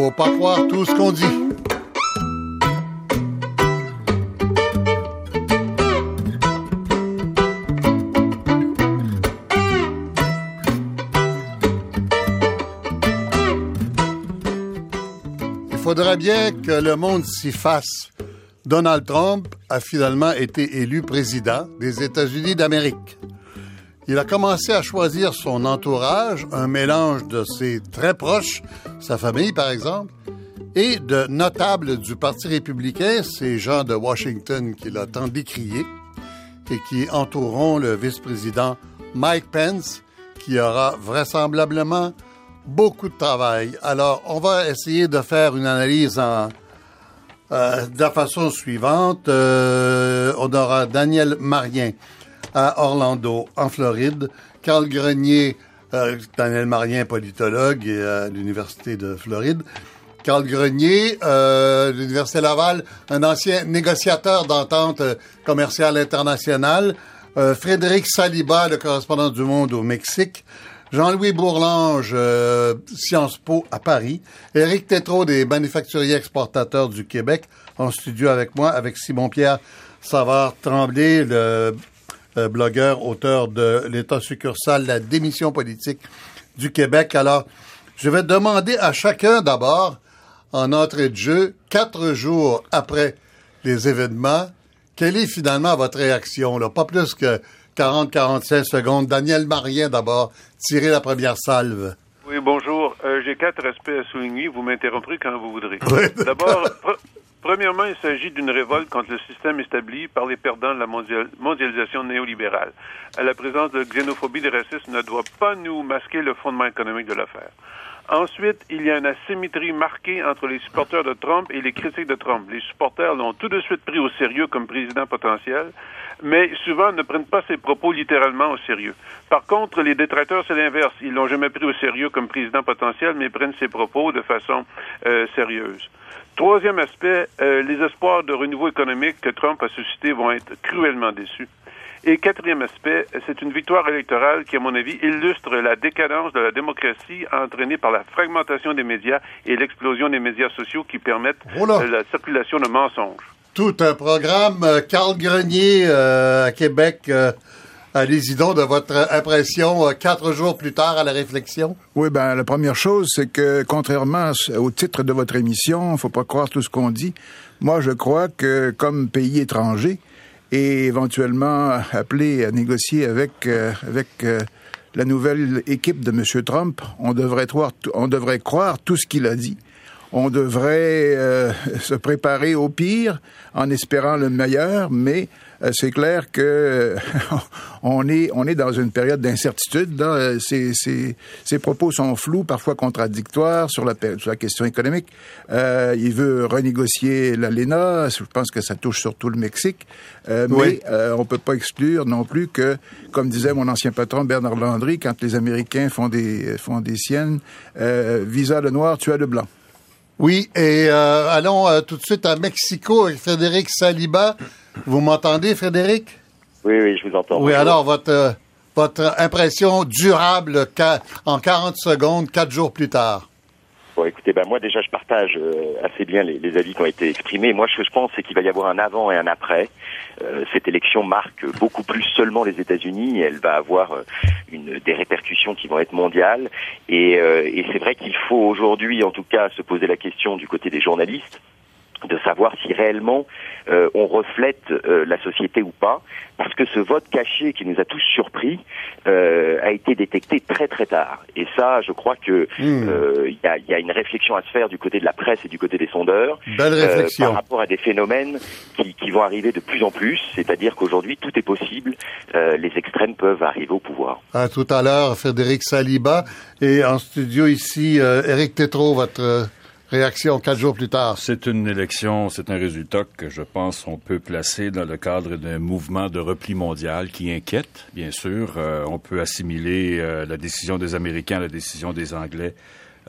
faut pas croire tout ce qu'on dit. Il faudrait bien que le monde s'y fasse. Donald Trump a finalement été élu président des États-Unis d'Amérique. Il a commencé à choisir son entourage, un mélange de ses très proches, sa famille par exemple, et de notables du Parti républicain, ces gens de Washington qu'il a tant décriés, et qui entoureront le vice-président Mike Pence, qui aura vraisemblablement beaucoup de travail. Alors, on va essayer de faire une analyse euh, de la façon suivante. Euh, on aura Daniel Marien à Orlando, en Floride. Carl Grenier, euh, Daniel Marien, politologue et à l'Université de Floride. Carl Grenier, euh, l'Université Laval, un ancien négociateur d'entente commerciale internationale. Euh, Frédéric Saliba, le correspondant du Monde au Mexique. Jean-Louis Bourlange, euh, Sciences Po à Paris. Éric Tétrault des manufacturiers exportateurs du Québec en studio avec moi, avec Simon-Pierre Savard-Tremblay, le euh, blogueur, auteur de l'État succursale, la démission politique du Québec. Alors, je vais demander à chacun d'abord, en entrée de jeu, quatre jours après les événements, quelle est finalement votre réaction? Là? Pas plus que 40-45 secondes. Daniel Marien d'abord, tirez la première salve. Oui, bonjour. Euh, J'ai quatre aspects à souligner. Vous m'interromprez quand vous voudrez. Oui. D'abord, premièrement, il s'agit d'une révolte contre le système établi par les perdants de la mondial- mondialisation néolibérale. La présence de xénophobie et de racisme ne doit pas nous masquer le fondement économique de l'affaire. Ensuite, il y a une asymétrie marquée entre les supporters de Trump et les critiques de Trump. Les supporters l'ont tout de suite pris au sérieux comme président potentiel, mais souvent ne prennent pas ses propos littéralement au sérieux. Par contre, les détracteurs, c'est l'inverse. Ils l'ont jamais pris au sérieux comme président potentiel, mais prennent ses propos de façon euh, sérieuse. Troisième aspect, euh, les espoirs de renouveau économique que Trump a suscité vont être cruellement déçus. Et quatrième aspect, c'est une victoire électorale qui, à mon avis, illustre la décadence de la démocratie entraînée par la fragmentation des médias et l'explosion des médias sociaux qui permettent Oh euh, la circulation de mensonges. Tout un programme. Euh, Carl Grenier euh, à Québec. euh, Allez-y donc de votre impression euh, quatre jours plus tard à la réflexion? Oui, ben la première chose, c'est que contrairement au titre de votre émission, faut pas croire tout ce qu'on dit. Moi, je crois que comme pays étranger et éventuellement appelé à négocier avec euh, avec euh, la nouvelle équipe de M. Trump, on devrait croire, on devrait croire tout ce qu'il a dit. On devrait euh, se préparer au pire en espérant le meilleur, mais euh, c'est clair que euh, on est on est dans une période d'incertitude. Euh, Ces, ces, ces propos sont flous, parfois contradictoires sur la, sur la question économique. Euh, il veut renégocier l'ALENA. Je pense que ça touche surtout le Mexique. Euh, Oui. Mais euh, on peut pas exclure non plus que, comme disait mon ancien patron Bernard Landry, quand les Américains font des font des siennes, euh, visa le noir, tu as le blanc. Oui, et euh, allons euh, tout de suite à Mexico avec Frédéric Saliba. Vous m'entendez, Frédéric? Oui, oui, je vous entends. Oui, Bonjour. alors votre euh, votre impression durable en 40 secondes, quatre jours plus tard. Bon, écoutez, ben moi déjà je partage euh, assez bien les, avis qui ont été exprimés. Moi, ce que je pense, c'est qu'il va y avoir un avant et un après. Euh, cette élection marque beaucoup plus seulement les États-Unis. Elle va avoir euh, une, des répercussions qui vont être mondiales. Et, et c'est vrai qu'il faut aujourd'hui, en tout cas, se poser la question du côté des journalistes de savoir si réellement euh, on reflète euh, la société ou pas, parce que ce vote caché qui nous a tous surpris euh, a été détecté très très tard. Et ça, je crois que Hmm. euh, il y, a, y a une réflexion à se faire du côté de la presse et du côté des sondeurs Belle euh, par rapport à des phénomènes qui, qui vont arriver de plus en plus. C'est-à-dire qu'aujourd'hui tout est possible. Euh, les extrêmes peuvent arriver au pouvoir. À tout à l'heure, Frédéric Saliba. Et en studio ici, euh, Éric Tétrault, votre réaction quatre jours plus tard. C'est une élection, c'est un résultat que je pense on peut placer dans le cadre d'un mouvement de repli mondial qui inquiète, bien sûr. Euh, on peut assimiler euh, la décision des Américains à la décision des Anglais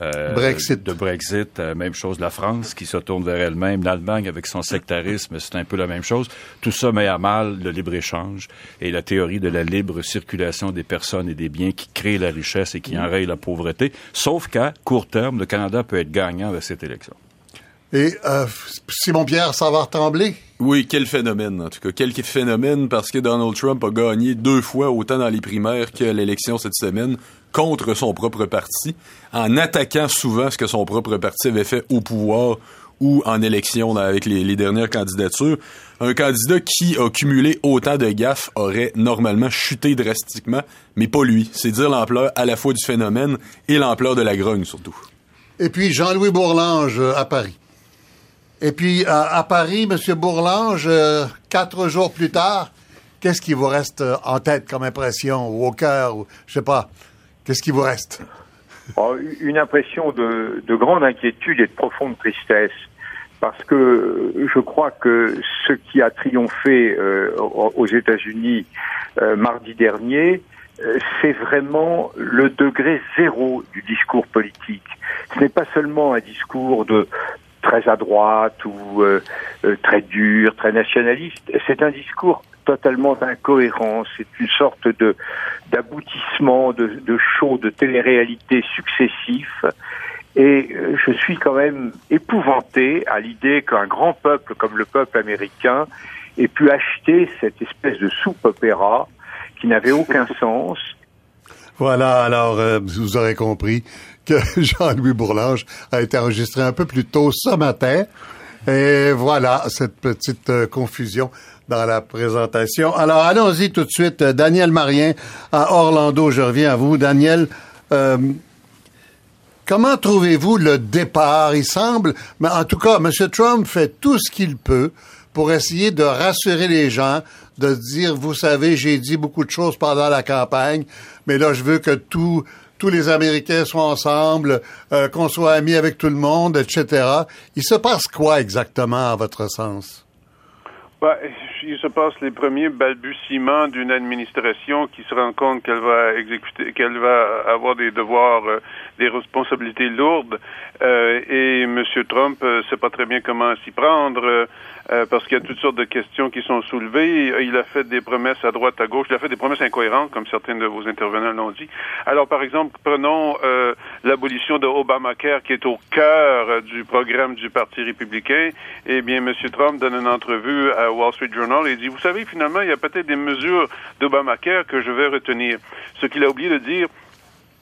euh, Brexit. de Brexit, euh, même chose la France qui se tourne vers elle-même, l'Allemagne avec son sectarisme, c'est un peu la même chose. Tout ça met à mal le libre-échange et la théorie de la libre circulation des personnes et des biens qui crée la richesse et qui enraye la pauvreté, sauf qu'à court terme, le Canada peut être gagnant avec cette élection. Et euh, Simon-Pierre Savard Tremblay? Oui, quel phénomène, en tout cas. Quel phénomène, parce que Donald Trump a gagné deux fois autant dans les primaires que l'élection cette semaine contre son propre parti, en attaquant souvent ce que son propre parti avait fait au pouvoir ou en élection avec les, dernières candidatures. Un candidat qui a cumulé autant de gaffes aurait normalement chuté drastiquement, mais pas lui. C'est dire l'ampleur à la fois du phénomène et l'ampleur de la grogne surtout. Et puis Jean-Louis Bourlange euh, à Paris. Et puis à, à Paris, M. Bourlange, euh, quatre jours plus tard, qu'est-ce qui vous reste euh, en tête comme impression ou au cœur, ou je sais pas, qu'est-ce qui vous reste? Oh, une impression de, de, grande inquiétude et de profonde tristesse, parce que je crois que ce qui a triomphé euh, aux États-Unis euh, mardi dernier, euh, c'est vraiment le degré zéro du discours politique. Ce n'est pas seulement un discours de très à droite ou très dur, très nationaliste. C'est un discours totalement incohérent. C'est une sorte de d'aboutissement de, de shows de télé-réalité successifs. Et euh, je suis quand même épouvanté à l'idée qu'un grand peuple comme le peuple américain ait pu acheter cette espèce de soupe opéra qui n'avait aucun sens. Voilà, alors euh, vous aurez compris que Jean-Louis Bourlange a été enregistré un peu plus tôt ce matin. Et voilà cette petite euh, confusion dans la présentation. Alors allons-y tout de suite. Daniel Marien à Orlando, je reviens à vous. Daniel, euh, comment trouvez-vous le départ? Il semble, mais en tout cas, M. Trump fait tout ce qu'il peut pour essayer de rassurer les gens, de dire, vous savez, j'ai dit beaucoup de choses pendant la campagne, mais là, je veux que tous les Américains soient ensemble, euh, qu'on soit amis avec tout le monde, etc. Il se passe quoi exactement, à votre sens? Ben, il se passe les premiers balbutiements d'une administration qui se rend compte qu'elle va exécuter, qu'elle va avoir des devoirs, euh, des responsabilités lourdes, euh, et M. Trump euh, sait pas très bien comment s'y prendre. Euh, parce qu'il y a toutes sortes de questions qui sont soulevées. Il a fait des promesses à droite, à gauche. Il a fait des promesses incohérentes, comme certains de vos intervenants l'ont dit. Alors, par exemple, prenons euh, l'abolition de Obamacare, qui est au cœur du programme du Parti républicain. Eh bien, M. Trump donne une entrevue à Wall Street Journal et dit, vous savez, finalement, il y a peut-être des mesures d'Obamacare que je vais retenir. Ce qu'il a oublié de dire,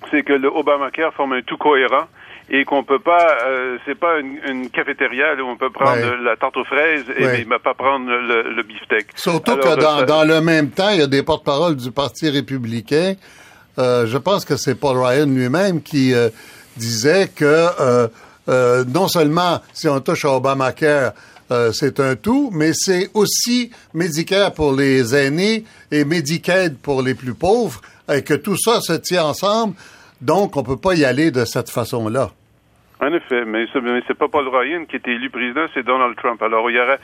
c'est que le Obamacare forme un tout cohérent et qu'on peut pas, euh, c'est pas une, une, cafétéria où on peut prendre Ouais. la tarte aux fraises et Ouais. mais pas prendre le, le beefsteak. Surtout Alors, que dans, euh, dans le même temps, il y a des porte-paroles du Parti républicain. Euh, je pense que c'est Paul Ryan lui-même qui euh, disait que euh, euh, non seulement si on touche à Obamacare, euh, c'est un tout, mais c'est aussi Medicare pour les aînés et Medicaid pour les plus pauvres, et que tout ça se tient ensemble. Donc, on peut pas y aller de cette façon-là. En effet, mais ce mais c'est pas Paul Ryan qui était élu président, c'est Donald Trump. Alors il y aura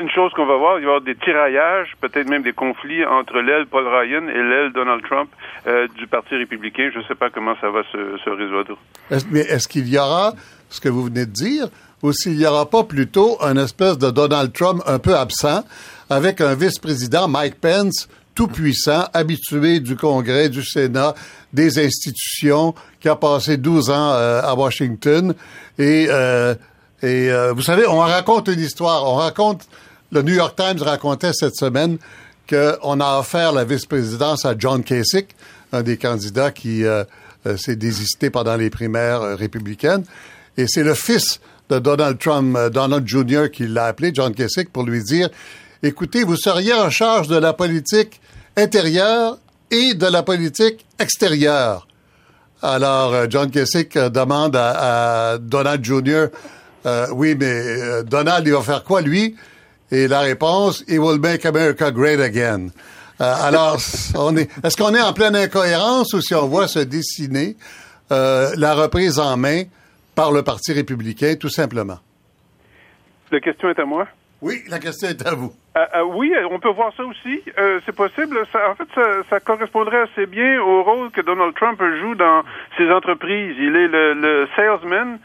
une chose qu'on va voir, il y avoir des tiraillages, peut-être même des conflits entre l'aile Paul Ryan et l'aile Donald Trump euh, du Parti républicain. Je ne sais pas comment ça va se, résoudre. Mais est-ce qu'il y aura ce que vous venez de dire, ou s'il n'y aura pas plutôt un espèce de Donald Trump un peu absent, avec un vice-président, Mike Pence, tout puissant, habitué du Congrès, du Sénat, des institutions, qui a passé 12 ans euh, à Washington. Et, euh, et euh, vous savez, on raconte une histoire. On raconte, le New York Times racontait cette semaine qu'on a offert la vice-présidence à John Kasich, un des candidats qui euh, euh, s'est désisté pendant les primaires euh, républicaines. Et c'est le fils de Donald Trump, Donald Jr., qui l'a appelé, John Kasich, pour lui dire, écoutez, vous seriez en charge de la politique intérieure et de la politique extérieure. Alors, euh, John Kasich euh, demande à, Donald Jr., euh, oui, mais euh, Donald, il va faire quoi, lui? Et la réponse, He will make America great again. Euh, alors, on est, est-ce qu'on est en pleine incohérence ou si on voit se dessiner euh, la reprise en main par le Parti républicain, tout simplement? La question est à moi. Oui, la question est à vous. Euh, euh, oui, on peut voir ça aussi. Euh, c'est possible. Ça, en fait, ça, ça, correspondrait assez bien au rôle que Donald Trump joue dans ses entreprises. Il est le, le salesman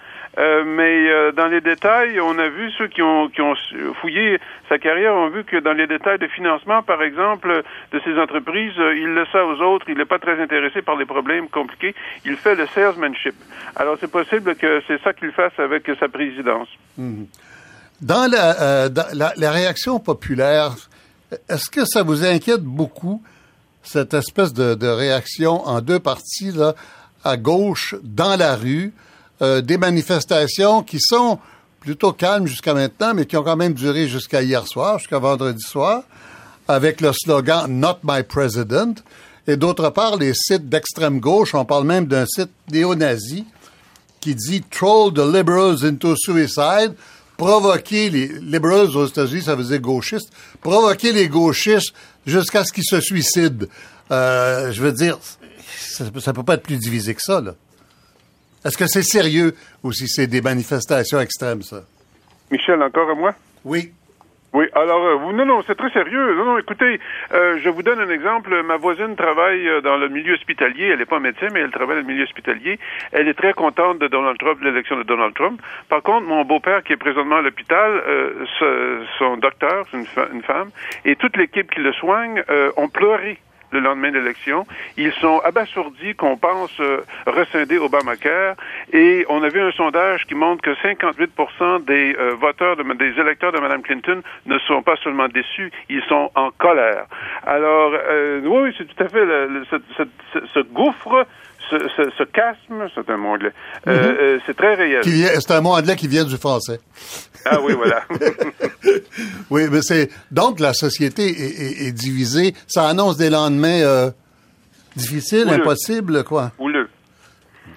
mais dans les détails, on a vu ceux qui ont, qui ont fouillé sa carrière ont vu que dans les détails de financement, par exemple, de ces entreprises, il laisse ça aux autres. Il n'est pas très intéressé par les problèmes compliqués. Il fait le salesmanship. Alors c'est possible que c'est ça qu'il fasse avec sa présidence. Mhm. Dans, la, dans la, la, réaction populaire, est-ce que ça vous inquiète beaucoup cette espèce de, de réaction en deux parties là, à gauche dans la rue? Euh, des manifestations qui sont plutôt calmes jusqu'à maintenant, mais qui ont quand même duré jusqu'à hier soir, jusqu'à vendredi soir, avec le slogan Not My President. Et d'autre part, les sites d'extrême gauche, on parle même d'un site néo-nazi qui dit Troll the liberals into suicide, provoquer les liberals aux États-Unis, ça veut dire gauchistes, provoquer les gauchistes jusqu'à ce qu'ils se suicident. Euh, je veux dire, ça, ça peut pas être plus divisé que ça, là. Est-ce que c'est sérieux ou si c'est des manifestations extrêmes, ça? Michel, encore à moi? Oui. Oui, alors, euh, non, non, c'est très sérieux. Non, non, écoutez, euh, je vous donne un exemple. Ma voisine travaille euh, dans le milieu hospitalier. Elle n'est pas médecin, mais elle travaille dans le milieu hospitalier. Elle est très contente de Donald Trump, l'élection de Donald Trump. Par contre, mon beau-père, qui est présentement à l'hôpital, son docteur, une, une, femme, et toute l'équipe qui le soigne ont pleuré le lendemain de l'élection. Ils sont abasourdis qu'on pense euh, rescinder Obamacare et on a vu un sondage qui montre que 58 des euh, voteurs, de, des électeurs de Mme Clinton ne sont pas seulement déçus, ils sont en colère. Alors, euh, oui, c'est tout à fait le, ce, ce, ce, gouffre ce, ce, ce, casme, c'est un mot anglais, euh, mm-hmm. euh, c'est très réel. C'est un mot anglais qui vient du français. Ah oui, voilà. oui, mais c'est donc la société est, est, est, divisée. Ça annonce des lendemains euh, difficiles, Ouleux. impossibles, quoi? Houleux.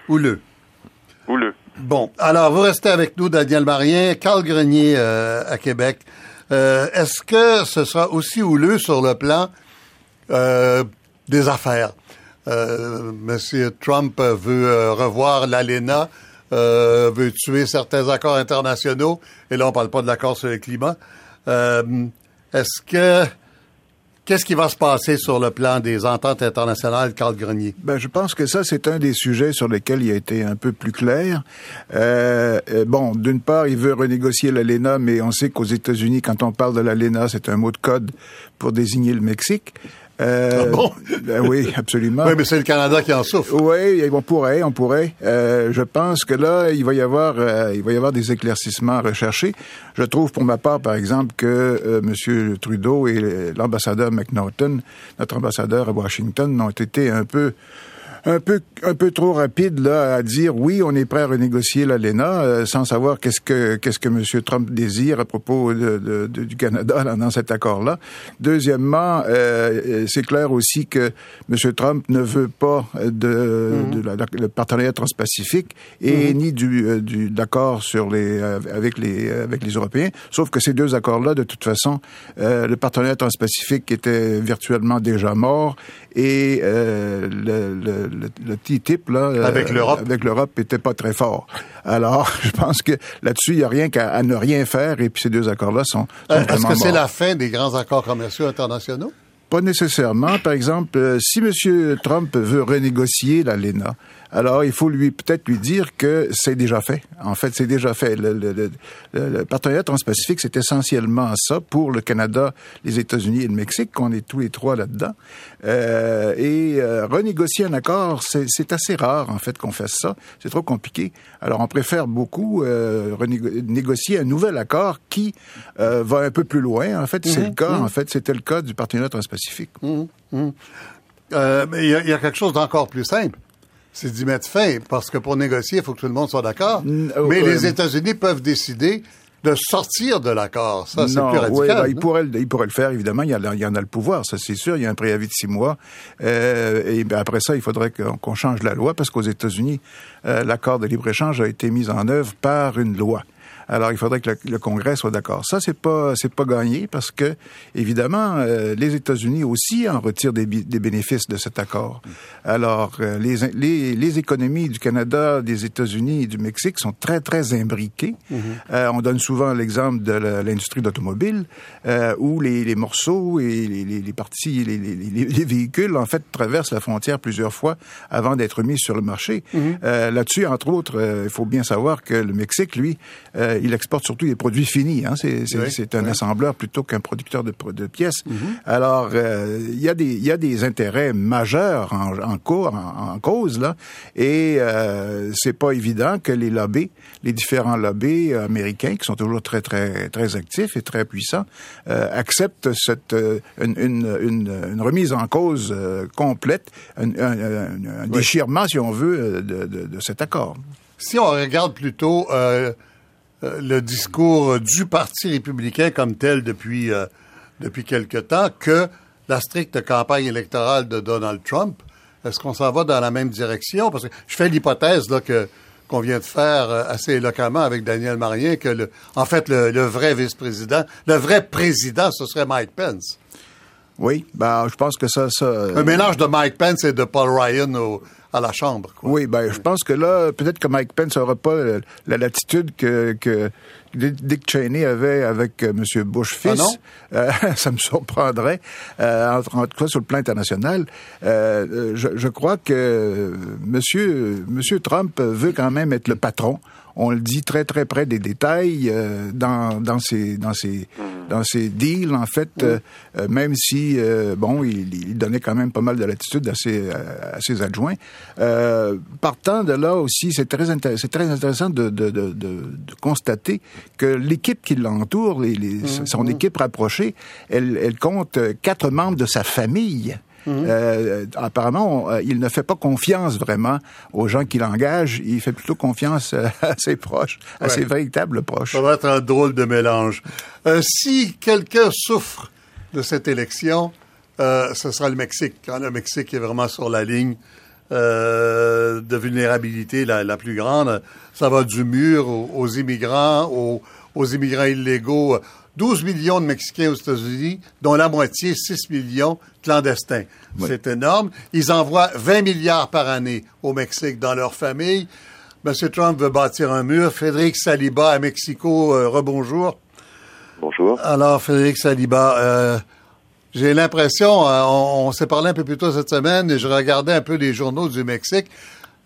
Houleux. Houleux. Bon, alors vous restez avec nous, Daniel Marien, Carl Grenier à Québec. Est-ce que ce sera aussi houleux sur le plan des affaires? Euh, Monsieur Trump veut euh, revoir l'ALENA, euh, veut tuer certains accords internationaux, et là on parle pas de l'accord sur le climat. Est-ce que Qu'est-ce qui va se passer sur le plan des ententes internationales, Carl Grenier? Ben, je pense que ça, c'est un des sujets sur lesquels il a été un peu plus clair. Euh, bon, d'une part, il veut renégocier l'ALENA, mais on sait qu'aux États-Unis, quand on parle de l'ALENA, c'est un mot de code pour désigner le Mexique. Euh, ah bon? ben oui, absolument. oui, mais c'est le Canada qui en souffre. Oui, on pourrait, on pourrait. Euh, je pense que là, il va y avoir, euh, il va y avoir des éclaircissements recherchés. Je trouve, pour ma part, par exemple, que euh, M. Trudeau et l'ambassadeur McNaughton, notre ambassadeur à Washington, ont été un peu un peu un peu trop rapide là à dire oui, on est prêt à renégocier l'ALENA euh, sans savoir qu'est-ce que qu'est-ce que M. Trump désire à propos de, de, de, du Canada là, dans cet accord-là. Deuxièmement, euh, c'est clair aussi que M. Trump ne veut pas de, mm -hmm. de la, le partenariat transpacifique et -hmm. ni du, euh, du d'accord sur les euh, avec les avec les Européens. Sauf que ces deux accords-là, de toute façon, euh, le partenariat transpacifique était virtuellement déjà mort et euh, le, le le, le TTIP là euh, avec l'Europe avec l'Europe était pas très fort. Alors, je pense que là-dessus il y a rien qu'à ne rien faire et puis ces deux accords là sont, sont euh, Est-ce que c'est la fin des grands accords commerciaux internationaux? Pas nécessairement. Par exemple, euh, si M. Trump veut renégocier l'ALENA, alors il faut lui peut-être lui dire que c'est déjà fait. En fait, c'est déjà fait. Le, le, le, le partenariat transpacifique, c'est essentiellement ça pour le Canada, les États-Unis et le Mexique, qu'on est tous les trois là-dedans. Euh, et euh, renégocier un accord, c'est assez rare en fait qu'on fasse ça. C'est trop compliqué. Alors on préfère beaucoup euh, négocier un nouvel accord qui euh, va un peu plus loin. En fait, c'est le cas. Mmh. En fait, c'était le cas du partenariat transpacifique. Mmh, mais il y, y, a quelque chose d'encore plus simple c'est d'y mettre fin, parce que pour négocier, il faut que tout le monde soit d'accord. Oh, Mais les États-Unis peuvent décider de sortir de l'accord. Ça, c'est plus radical. Oui, bah, il, pourrait, il pourrait le faire, évidemment. Il y, a, il y en a le pouvoir, ça c'est sûr. Il y a un préavis de six mois. Euh, et ben, après ça, il faudrait qu'on qu change la loi, parce qu'aux États-Unis, euh, l'accord de libre-échange a été mis en œuvre par une loi. Alors, il faudrait que le, Congrès soit d'accord. Ça, c'est pas c'est pas gagné parce que évidemment, euh, les États-Unis aussi en retirent des, des, bénéfices de cet accord. Alors, euh, les, les, les économies du Canada, des États-Unis et du Mexique sont très très imbriquées. Mhm. euh, on donne souvent l'exemple de l'industrie d'automobile euh, où les, les, morceaux et les, les parties, les, véhicules en fait traversent la frontière plusieurs fois avant d'être mis sur le marché. Mhm. Là-dessus, entre autres, il faut bien savoir que le Mexique, lui, il exporte surtout des produits finis. Hein. C'est un assembleur plutôt qu'un producteur de, de pièces. Mhm. Alors, euh, il y, a des, y a des intérêts majeurs en, en, cours, en, cause, là, et euh, c'est pas évident que les lobbies, les différents lobbies américains, qui sont toujours très, très, très actifs et très puissants, euh, acceptent cette, euh, une, une, une, remise en cause euh, complète, un, un, déchirement, si on veut, de, de, de, cet accord. Si on regarde plutôt euh, euh, le discours du Parti républicain comme tel depuis, euh, depuis quelque temps que la stricte campagne électorale de Donald Trump. Est-ce qu'on s'en va dans la même direction? Parce que je fais l'hypothèse là, que qu'on vient de faire euh, assez éloquemment avec Daniel Marien que le, en fait le, le vrai vice-président, le vrai président, ce serait Mike Pence. Oui, ben je pense que ça, ça. Un mélange de Mike Pence et de Paul Ryan au, à la Chambre. Quoi. Oui, ben, je pense que là, peut-être que Mike Pence n'aura pas la latitude que, que Dick Cheney avait avec euh, M. Bush fils. Ah non? Euh, ça me surprendrait, euh, en, en, tout cas sur le plan international. Euh, je, je, crois que Monsieur, Monsieur Trump veut quand même être le patron on le dit très très près des détails euh, dans dans ces dans ces mm. dans ces deals en fait euh, euh, même si bon il, il, donnait quand même pas mal de latitude à ses à ses adjoints partant de là aussi c'est très c'est très intéressant de de, de, de, constater que l'équipe qui l'entoure les, les, mm. son équipe rapprochée elle elle compte quatre membres de sa famille Mhm. Euh, apparemment, euh, il ne fait pas confiance vraiment aux gens qu'il engage. Il fait plutôt confiance euh, à ses proches, à ses véritables proches. Ça va être un drôle de mélange. si quelqu'un souffre de cette élection, ce sera le Mexique. Quand le Mexique est vraiment sur la ligne de vulnérabilité la, la, plus grande, ça va du mur aux, aux immigrants, aux, aux immigrants illégaux 12 millions de Mexicains aux États-Unis, dont la moitié, 6 millions, clandestins. Oui. C'est énorme. Ils envoient 20 milliards par année au Mexique dans leur famille. M. Trump veut bâtir un mur. Frédéric Saliba à Mexico, euh, rebonjour. Bonjour. Alors, Frédéric Saliba, euh, j'ai l'impression, euh, on, s'est parlé un peu plus tôt cette semaine et je regardais un peu les journaux du Mexique.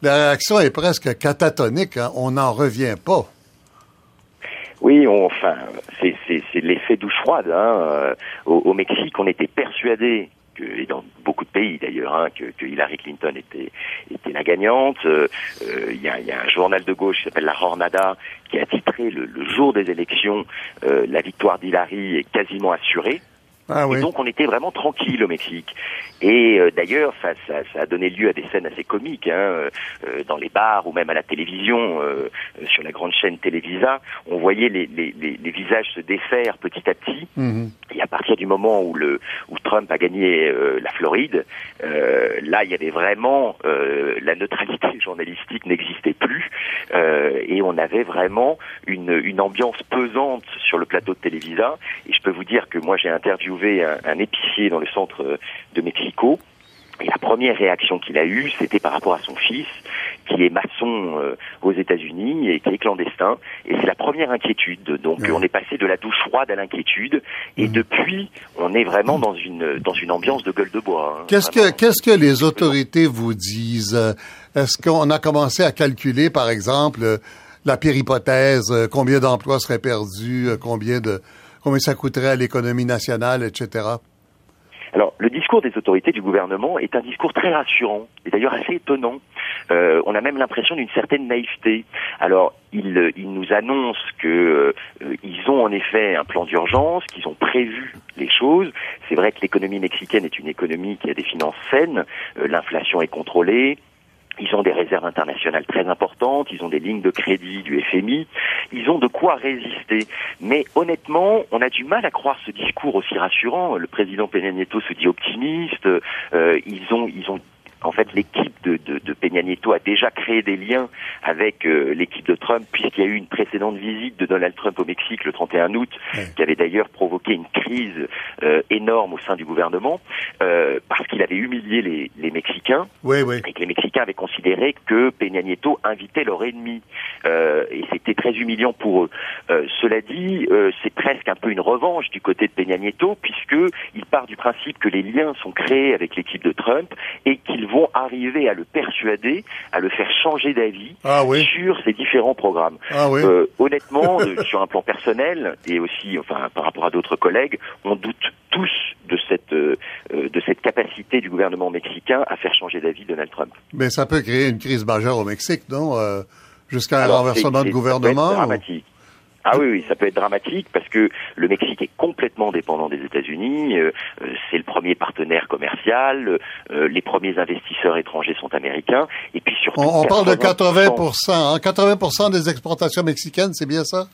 La réaction est presque catatonique. Hein. On n'en revient pas. Oui, enfin, c'est l'effet douche froide. Hein. Euh, au, Mexique, on était persuadé et dans beaucoup de pays d'ailleurs, hein, que, Hillary Clinton était, la gagnante. Il euh, euh, y, a, un journal de gauche qui s'appelle La Jornada qui a titré le, jour des élections la victoire d'Hillary est quasiment assurée. Ah oui. Et donc on était vraiment tranquille au Mexique. Et euh, d'ailleurs, ça, ça, ça, a donné lieu à des scènes assez comiques hein, euh, dans les bars ou même à la télévision, euh, sur la grande chaîne Televisa. On voyait les, les, les, les visages se défaire petit à petit. -hmm. Et à partir du moment où, le, où Trump a gagné euh, la Floride, euh, là, il y avait vraiment la neutralité journalistique n'existait plus et on avait vraiment une, une ambiance pesante sur le plateau de Televisa. Et je peux vous dire que moi, j'ai interviewé un, un épicier dans le centre de Mexico. Et la première réaction qu'il a eue, c'était par rapport à son fils, qui est maçon euh, aux États-Unis et qui est clandestin. Et c'est la première inquiétude. Donc mmh. on est passé de la douche froide à l'inquiétude. Et mmh. depuis, on est vraiment dans une dans une ambiance de gueule de bois. Hein, qu'est-ce que qu'est-ce que les autorités vous disent? Est-ce qu'on a commencé à calculer, par exemple, la pire hypothèse, combien d'emplois seraient perdus, combien de combien ça coûterait à l'économie nationale, etc. Alors, le discours des autorités du gouvernement est un discours très rassurant, et d'ailleurs assez étonnant. Euh, on a même l'impression d'une certaine naïveté. Alors, ils, ils nous annoncent que euh, ils ont en effet un plan d'urgence, qu'ils ont prévu les choses. C'est vrai que l'économie mexicaine est une économie qui a des finances saines, euh, l'inflation est contrôlée, ils ont des réserves internationales très importantes, ils ont des lignes de crédit du FMI, ils ont de quoi résister. Mais honnêtement, on a du mal à croire ce discours aussi rassurant. Le président Peña Nieto se dit optimiste, euh, ils ont ils ont en fait, l'équipe de, de, de, Peña Nieto a déjà créé des liens avec euh, l'équipe de Trump, puisqu'il y a eu une précédente visite de Donald Trump au Mexique le 31 août, qui avait d'ailleurs provoqué une crise euh, énorme au sein du gouvernement, euh, parce qu'il avait humilié les, les Mexicains, oui, oui. et que les Mexicains avaient considéré que Peña Nieto invitait leur ennemi, et c'était très humiliant pour eux. cela dit, c'est presque un peu une revanche du côté de Peña Nieto, puisque il part du principe que les liens sont créés avec l'équipe de Trump et qu'ils vont arriver à le persuader, à le faire changer d'avis ah oui. sur ces différents programmes. Ah oui. euh, honnêtement, euh, sur un plan personnel et aussi, enfin, par rapport à d'autres collègues, on doute tous de cette euh, de cette capacité du gouvernement mexicain à faire changer d'avis Donald Trump. Mais ça peut créer une crise majeure au Mexique, non euh, Jusqu'à un renversement de gouvernement. dramatique. Ah oui, oui, ça peut être dramatique parce que le Mexique est complètement dépendant des États-Unis. Euh, c'est le premier partenaire commercial. Euh, les premiers investisseurs étrangers sont américains. Et puis surtout, on, on parle de 80 hein, 80 des exportations mexicaines, c'est bien ça?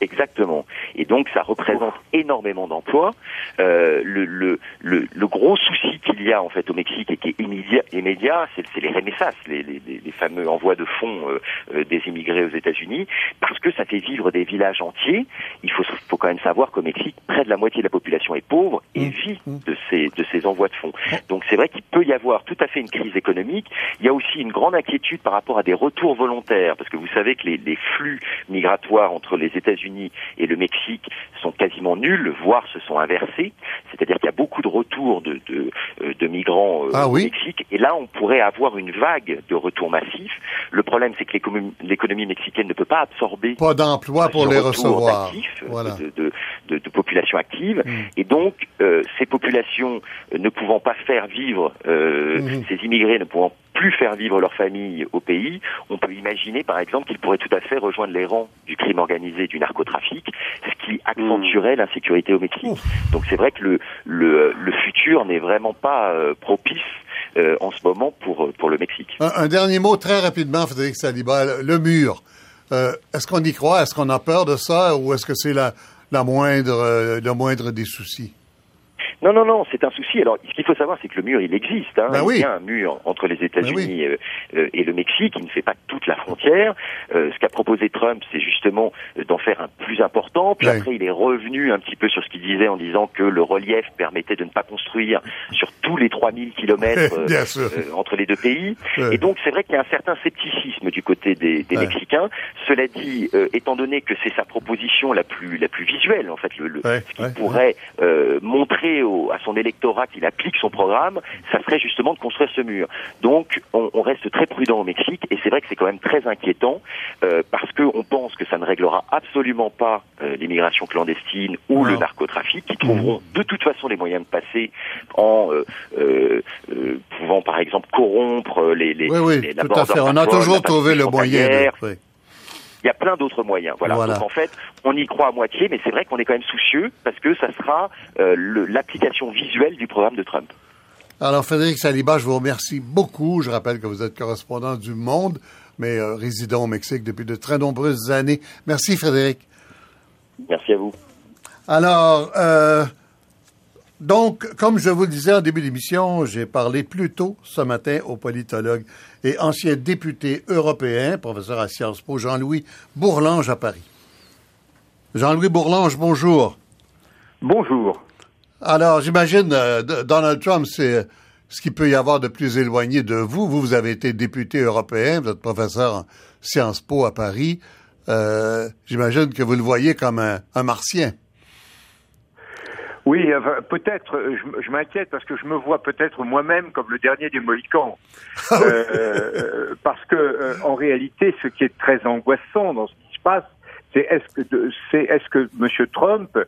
Exactement. Et donc ça représente énormément d'emplois. Euh, le, le, le, le, gros souci qu'il y a en fait au Mexique et qui est immédiat, immédiat c'est, les remessas, les, les, les, fameux envois de fonds euh, euh, des immigrés aux États-Unis, parce que ça fait vivre des villages entiers. Il faut, faut quand même savoir qu'au Mexique, près de la moitié de la population est pauvre et Mmh. vit de ces, de ces envois de fonds. Donc c'est vrai qu'il peut y avoir tout à fait une crise économique. Il y a aussi une grande inquiétude par rapport à des retours volontaires, parce que vous savez que les, les flux migratoires entre les États-Unis et le Mexique sont quasiment nuls, voire se sont inversés. C'est-à-dire qu'il y a beaucoup de retours de, de, de migrants euh, ah, au oui. Mexique. Et là, on pourrait avoir une vague de retours massifs. Le problème, c'est que l'économie, mexicaine ne peut pas absorber pas d'emploi pour les recevoir. Actifs, voilà. de, de, de, de, population active. Mm. Et donc, euh, ces populations ne pouvant pas faire vivre, euh, Mm. ces immigrés ne pouvant plus faire vivre leur famille au pays, on peut imaginer par exemple qu'ils pourraient tout à fait rejoindre les rangs du crime organisé, du narcotrafic, ce qui accentuerait l'insécurité au Mexique. Ouf. Donc c'est vrai que le, le, le futur n'est vraiment pas euh, propice euh, en ce moment pour, pour le Mexique. Un, un, dernier mot très rapidement, Frédéric Saliba, le, mur. Euh, est-ce qu'on y croit? Est-ce qu'on a peur de ça? Ou est-ce que c'est la, la moindre, euh, le moindre des soucis? Non, non, non, c'est un souci. Alors, ce qu'il faut savoir, c'est que le mur, il existe. Hein. Ben oui. Il y a un mur entre les États-Unis ben oui. euh, euh, et le Mexique. Il ne fait pas toute la frontière. Euh, ce qu'a proposé Trump, c'est justement d'en faire un plus important. Puis Ouais. après, il est revenu un petit peu sur ce qu'il disait en disant que le relief permettait de ne pas construire sur tous les 3000 kilomètres euh, entre les deux pays. Ouais. Et donc, c'est vrai qu'il y a un certain scepticisme du côté des, des Ouais. Mexicains. Cela dit, euh, étant donné que c'est sa proposition la plus la plus visuelle, en fait, le, le- ce qui pourrait euh, montrer au- à son électorat qu'il applique son programme, ça serait justement de construire ce mur. Donc, on, on reste très prudent au Mexique, et c'est vrai que c'est quand même très inquiétant euh, parce qu'on pense que ça ne réglera absolument pas euh, l'immigration clandestine ou le narcotrafic, qui trouveront de toute façon les moyens de passer en euh, euh, pouvant, par exemple, corrompre les, les, Oui, oui, les- tout à fait. On a toujours trouvé le moyen. frontalière. De... oui. Il y a plein d'autres moyens. Voilà. Voilà. Donc en fait, on y croit à moitié, mais c'est vrai qu'on est quand même soucieux parce que ça sera euh, l'application visuelle du programme de Trump. Alors, Frédéric Saliba, je vous remercie beaucoup. Je rappelle que vous êtes correspondant du Monde, mais euh, résident au Mexique depuis de très nombreuses années. Merci, Frédéric. Merci à vous. Alors, euh, donc, comme je vous le disais en début d'émission, j'ai parlé plus tôt ce matin au politologue et ancien député européen, professeur à Sciences Po, Jean-Louis Bourlange à Paris. Jean-Louis Bourlange, bonjour. Bonjour. Alors, j'imagine, euh, Donald Trump, c'est ce qu'il peut y avoir de plus éloigné de vous. Vous, vous avez été député européen, vous êtes professeur en Sciences Po à Paris. Euh, j'imagine que vous le voyez comme un, un martien. Oui, peut-être, je, je m'inquiète parce que je me vois peut-être moi-même comme le dernier des Mohicans. Ah oui. Euh, parce que, euh, en réalité, ce qui est très angoissant dans ce qui se passe, c'est est-ce que, de- c'est est-ce que M. Trump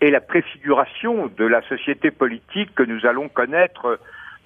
est la préfiguration de la société politique que nous allons connaître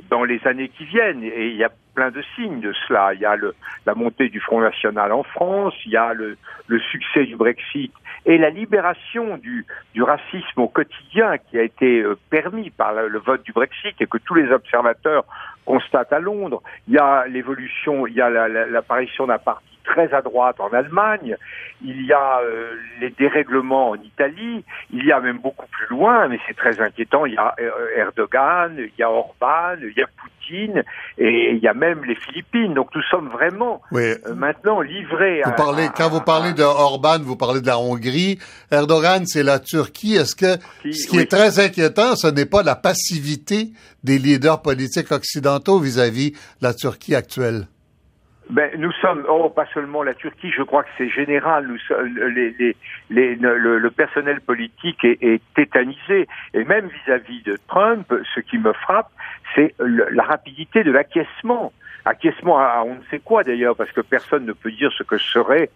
dans les années qui viennent? Et il y a plein de signes de cela. Il y a le, la montée du Front National en France, il y a le, le succès du Brexit et la libération du, racisme au quotidien qui a été euh, permis par le, vote du Brexit et que tous les observateurs constatent à Londres. Il y a l'évolution, il y a la- la- l'apparition d'un parti très à droite en Allemagne, il y a euh, les dérèglements en Italie, il y a même beaucoup plus loin, mais c'est très inquiétant, il y a euh, Erdogan, il y a Orban, il y a Poutine, et il y a même les Philippines. Donc nous sommes vraiment Oui. euh, maintenant livrés Vous à... parlez, à- quand vous parlez de Orban, vous parlez de la Hongrie. Erdogan, c'est la Turquie. Est-ce que ce qui oui. est très inquiétant, ce n'est pas la passivité des leaders politiques occidentaux vis-à-vis de la Turquie actuelle? Ben, nous sommes, oh, pas seulement la Turquie, je crois que c'est général. Le, personnel politique est, est tétanisé. Et même vis-à-vis de Trump, ce qui me frappe, c'est la rapidité de l'acquiescement. Acquiescement à, à on ne sait quoi d'ailleurs, parce que personne ne peut dire ce que serait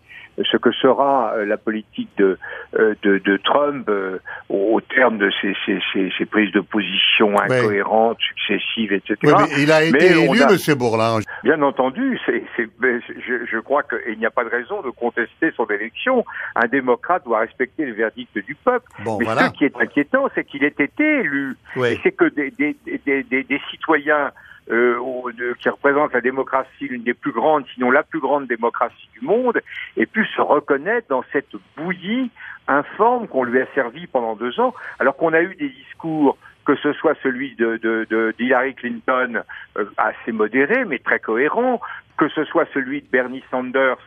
ce que sera euh, la politique de, euh, de, de Trump euh, au, terme de ses, ses, ses, ses prises de position incohérentes, successives, etc. Oui, mais il a été Mais élu, a- M. Bourlange. Bien entendu, c'est, c'est- je, je crois qu'il n'y a pas de raison de contester son élection. Un démocrate doit respecter le verdict du peuple. Bon, mais voilà. ce qui est inquiétant, c'est qu'il ait été élu. Oui. Et c'est que des, des, des, des citoyens euh, de- qui représentent la démocratie, l'une des plus grandes, sinon la plus grande démocratie du monde, aient pu se reconnaître dans cette bouillie informe qu'on lui a servi pendant deux ans, alors qu'on a eu des discours que ce soit celui de, de, de d'Hillary Clinton euh, assez modéré mais très cohérent, que ce soit celui de Bernie Sanders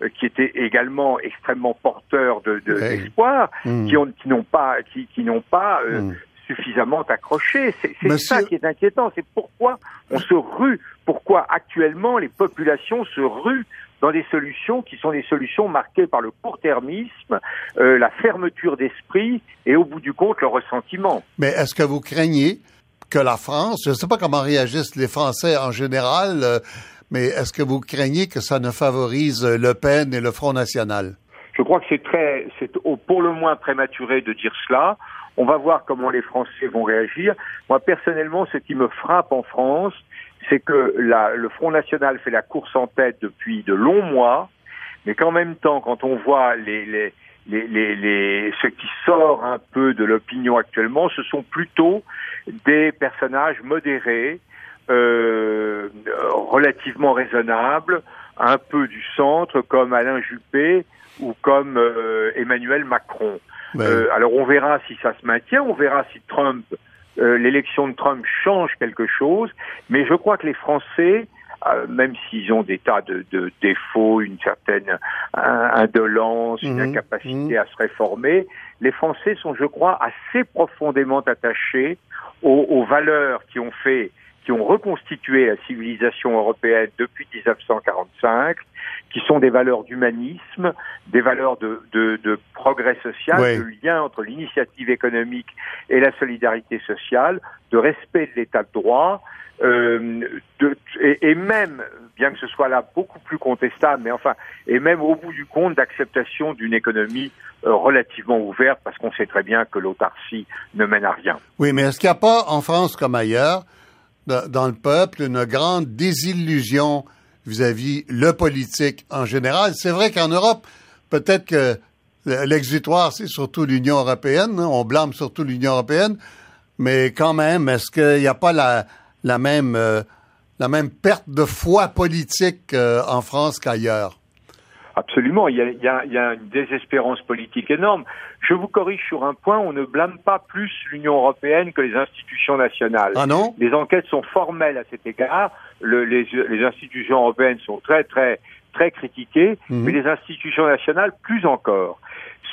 euh, qui était également extrêmement porteur de, de- Ouais. d'espoir, Mm. qui ont qui n'ont pas qui, qui n'ont pas euh, Mm. Suffisamment accroché. C'est, ça qui est inquiétant. C'est pourquoi on se rue, pourquoi actuellement les populations se ruent dans des solutions qui sont des solutions marquées par le court-termisme, euh, la fermeture d'esprit et au bout du compte le ressentiment. Mais est-ce que vous craignez que la France, je ne sais pas comment réagissent les Français en général, euh, mais est-ce que vous craignez que ça ne favorise Le Pen et le Front National? Je crois que c'est très, c'est pour le moins prématuré de dire cela. On va voir comment les Français vont réagir. Moi, personnellement, ce qui me frappe en France, c'est que le Front National fait la course en tête depuis de longs mois, mais qu'en même temps, quand on voit les, les, les, les, les- ce qui sort un peu de l'opinion actuellement, ce sont plutôt des personnages modérés, euh, relativement raisonnables, un peu du centre, comme Alain Juppé ou comme euh, Emmanuel Macron. Ben, Euh, alors on verra si ça se maintient, on verra si Trump, euh, l'élection de Trump change quelque chose, mais je crois que les Français, euh, même s'ils ont des tas de, de défauts, une certaine indolence, une Mhm, incapacité à se réformer, les Français sont, je crois, assez profondément attachés aux, aux valeurs qui ont fait qui ont reconstitué la civilisation européenne depuis 1945, qui sont des valeurs d'humanisme, des valeurs de, de, de progrès social, de lien entre l'initiative économique et la solidarité sociale, de respect de l'état de droit, euh, de, et, et même, bien que ce soit là beaucoup plus contestable, mais enfin, et même au bout du compte d'acceptation d'une économie euh, relativement ouverte, parce qu'on sait très bien que l'autarcie ne mène à rien. Oui, mais est-ce qu'il n'y a pas en France comme ailleurs, dans le peuple, une grande désillusion vis-à-vis le politique en général? C'est vrai qu'en Europe, peut-être que l'exutoire, c'est surtout l'Union européenne. hein, on blâme surtout l'Union européenne. Mais quand même, est-ce qu'il n'y a pas la, la même euh, la même perte de foi politique euh, en France qu'ailleurs? Absolument, il y, a, il, y a, il y a une désespérance politique énorme. Je vous corrige sur un point, on ne blâme pas plus l'Union européenne que les institutions nationales. Ah non? Les enquêtes sont formelles à cet égard. Le, les, les, institutions européennes sont très très très critiquées, Mhm. mais les institutions nationales plus encore.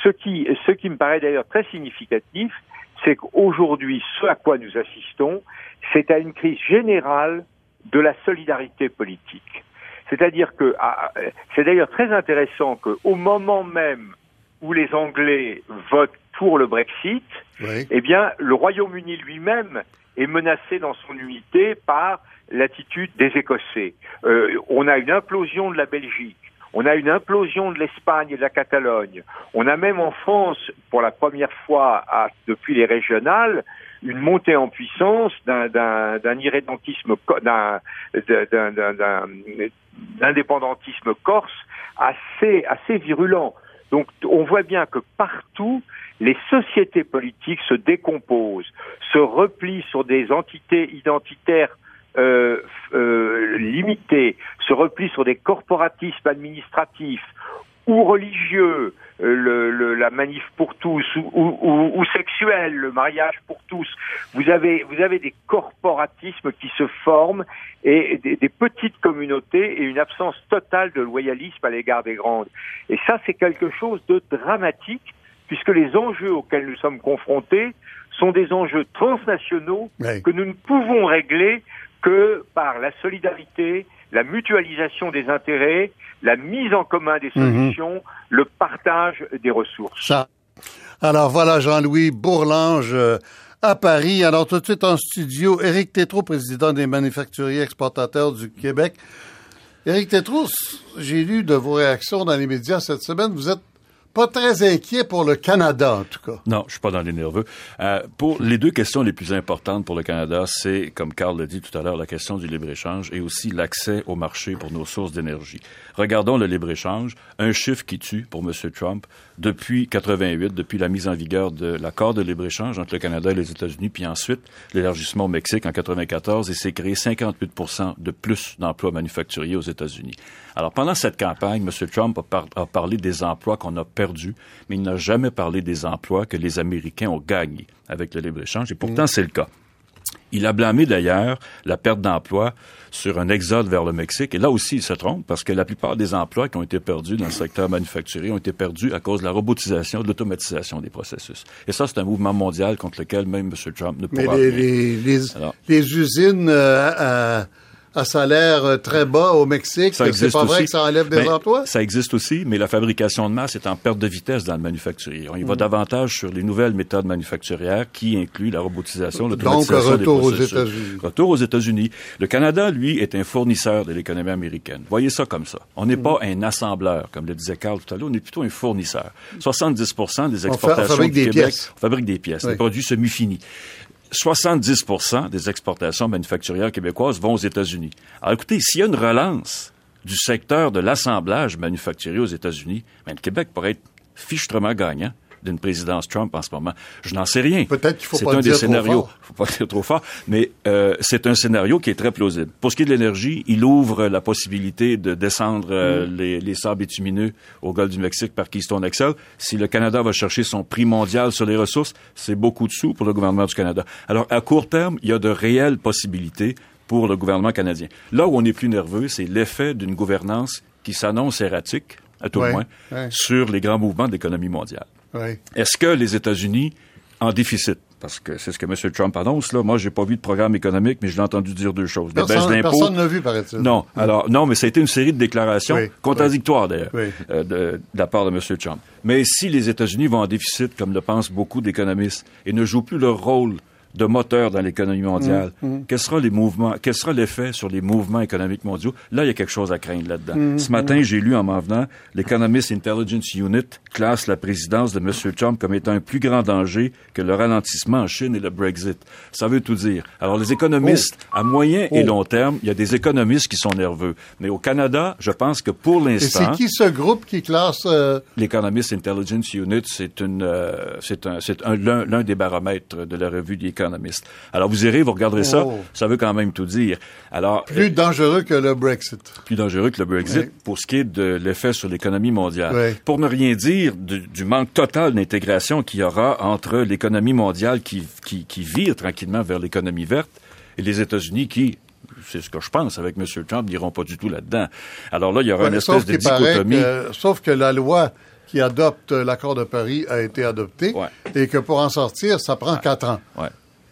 Ce qui, ce qui me paraît d'ailleurs très significatif, c'est qu'aujourd'hui, ce à quoi nous assistons, c'est à une crise générale de la solidarité politique. C'est-à-dire que ah, c'est d'ailleurs très intéressant qu'au moment même où les Anglais votent pour le Brexit, Oui. eh bien, le Royaume-Uni lui-même est menacé dans son unité par l'attitude des Écossais. Euh, on a une implosion de la Belgique. On a une implosion de l'Espagne et de la Catalogne. On a même en France, pour la première fois à- depuis les régionales, une montée en puissance d'un- irrédentisme, d'un d'indépendantisme corse assez, virulent. Donc on voit bien que partout, les sociétés politiques se décomposent, se replient sur des entités identitaires euh, euh, limiter ce repli sur des corporatismes administratifs ou religieux, le, le, la manif pour tous, ou, ou, ou, sexuel, le mariage pour tous. Vous avez, vous avez des corporatismes qui se forment et des, des, petites communautés et une absence totale de loyalisme à l'égard des grandes. Et ça, c'est quelque chose de dramatique, puisque les enjeux auxquels nous sommes confrontés sont des enjeux transnationaux Oui. que nous ne pouvons régler que par la solidarité, la mutualisation des intérêts, la mise en commun des solutions, le partage des ressources. Ça. Alors voilà Jean-Louis Bourlange euh, à Paris. Alors tout de suite en studio, Éric Tétrault, président des manufacturiers exportateurs du Québec. Éric Tétrault, j'ai lu de vos réactions dans les médias cette semaine. Vous êtes pas très inquiet pour le Canada, en tout cas. Non, je suis pas dans les nerveux. Euh, pour les deux questions les plus importantes pour le Canada, c'est, comme Carl l'a dit tout à l'heure, la question du libre-échange et aussi l'accès au marché pour nos sources d'énergie. Regardons le libre-échange. Un chiffre qui tue pour M. Trump depuis 88, depuis la mise en vigueur de l'accord de libre-échange entre le Canada et les États-Unis, puis ensuite l'élargissement au Mexique en 94, et s'est créé 58 de plus d'emplois manufacturiers aux États-Unis. Alors, pendant cette campagne, M. Trump a, par a parlé des emplois qu'on a perdus, mais il n'a jamais parlé des emplois que les Américains ont gagnés avec le libre-échange, et pourtant, c'est le cas. Il a blâmé d'ailleurs la perte d'emplois sur un exode vers le Mexique. Et là aussi, il se trompe parce que la plupart des emplois qui ont été perdus dans le secteur manufacturier ont été perdus à cause de la robotisation, de l'automatisation des processus. Et ça, c'est un mouvement mondial contre lequel même M. Trump ne Mais pourra les, rien. les, les, Alors. les usines euh, à, à salaire euh, très bas au Mexique, c'est pas vrai que ça enlève des Mais emplois? Ça existe aussi, mais la fabrication de masse est en perte de vitesse dans le manufacturier. On y va davantage sur les nouvelles méthodes manufacturières qui incluent la robotisation, Donc, l'automatisation des retour aux processus. États-Unis. Retour aux États-Unis. Le Canada, lui, est un fournisseur de l'économie américaine. Voyez ça comme ça. On n'est pas un assembleur, comme le disait Carl tout à l'heure, on est plutôt un fournisseur. 70 des On fait- on exportations fabrique du des Québec, pièces. on fabrique des pièces, Oui. des produits semi-finis. 70% des exportations manufacturières québécoises vont aux États-Unis. Alors écoutez, s'il y a une relance du secteur de l'assemblage manufacturier aux États-Unis, ben, le Québec pourrait être fichtrement gagnant d'une présidence Trump en ce moment. Je n'en sais rien. Peut-être qu'il faut C'est pas un des trop scénarios. fort. faut pas dire trop fort, mais euh, c'est un scénario qui est très plausible. Pour ce qui est de l'énergie, il ouvre la possibilité de descendre euh, Mm. les, les sables bitumineux au golfe du Mexique par Keystone XL. Si le Canada va chercher son prix mondial sur les ressources, c'est beaucoup de sous pour le gouvernement du Canada. Alors, à court terme, il y a de réelles possibilités pour le gouvernement canadien. Là où on est plus nerveux, c'est l'effet d'une gouvernance qui s'annonce erratique, à tout Ouais, le moins, ouais. sur les grands mouvements de l'économie mondiale. Oui. Est-ce que les États-Unis, en déficit, parce que c'est ce que M. Trump annonce, là, moi, j'ai pas vu de programme économique, mais je l'ai entendu dire deux choses. Des baisses Personne d'impôts. personne n'a vu, paraît-il. Non, alors, non, mais ça a été une série de déclarations Oui, contradictoires, d'ailleurs, Oui. euh, de, de la part de M. Trump. Mais si les États-Unis vont en déficit, comme le pensent beaucoup d'économistes, et ne jouent plus leur rôle de moteur dans l'économie mondiale, Mm, quel sera les mouvements, quel sera l'effet sur les mouvements économiques mondiaux? Là, il y a quelque chose à craindre là-dedans. Mm, Ce matin, j'ai lu en m'en venant, l'Economist Intelligence Unit classe la présidence de M. Trump comme étant un plus grand danger que le ralentissement en Chine et le Brexit. Ça veut tout dire. Alors, les économistes, à moyen et Oh. long terme, il y a des économistes qui sont nerveux. Mais au Canada, je pense que pour Et c'est l'instant, qui ce groupe qui classe euh, l'Economist Intelligence Unit, c'est une, euh, c'est un, c'est un, l'un, l'un des baromètres de la revue The Economist. Alors, vous irez, vous regarderez ça, Oh. ça veut quand même tout dire. Alors, plus dangereux que le Brexit? plus dangereux que le Brexit Oui. pour ce qui est de l'effet sur l'économie mondiale. Oui. Pour ne rien dire du, du manque total d'intégration qu'il y aura entre l'économie mondiale qui, qui, qui vire tranquillement vers l'économie verte et les États-Unis qui, c'est ce que je pense, avec M. Trump, n'iront pas du tout là-dedans. Alors là, il y aura une espèce de dichotomie. que, sauf que la loi qui adopte l'accord de Paris a été adoptée Ouais. et que pour en sortir, ça prend quatre ans.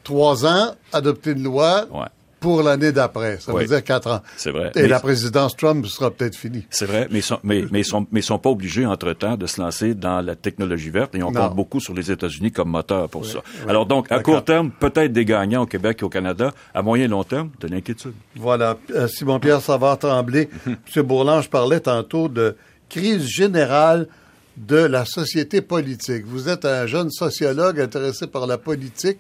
Trois ans, adopter une loi ouais, pour l'année d'après. Ça Oui. veut dire quatre ans. c'est vrai. Et Mais- la présidence Trump sera peut-être finie. C'est vrai, mais ils sont, mais, sont, mais ils sont pas obligés entre-temps de se lancer dans la technologie verte et on Non. compte beaucoup sur les États-Unis comme moteur pour ça. Alors donc, à court terme, peut-être des gagnants au Québec et au Canada. À moyen et long terme, de l'inquiétude. Voilà. Euh, Simon-Pierre Savard-Tremblay. M. Bourlange parlait tantôt de crise générale de la société politique. Vous êtes un jeune sociologue intéressé par la politique.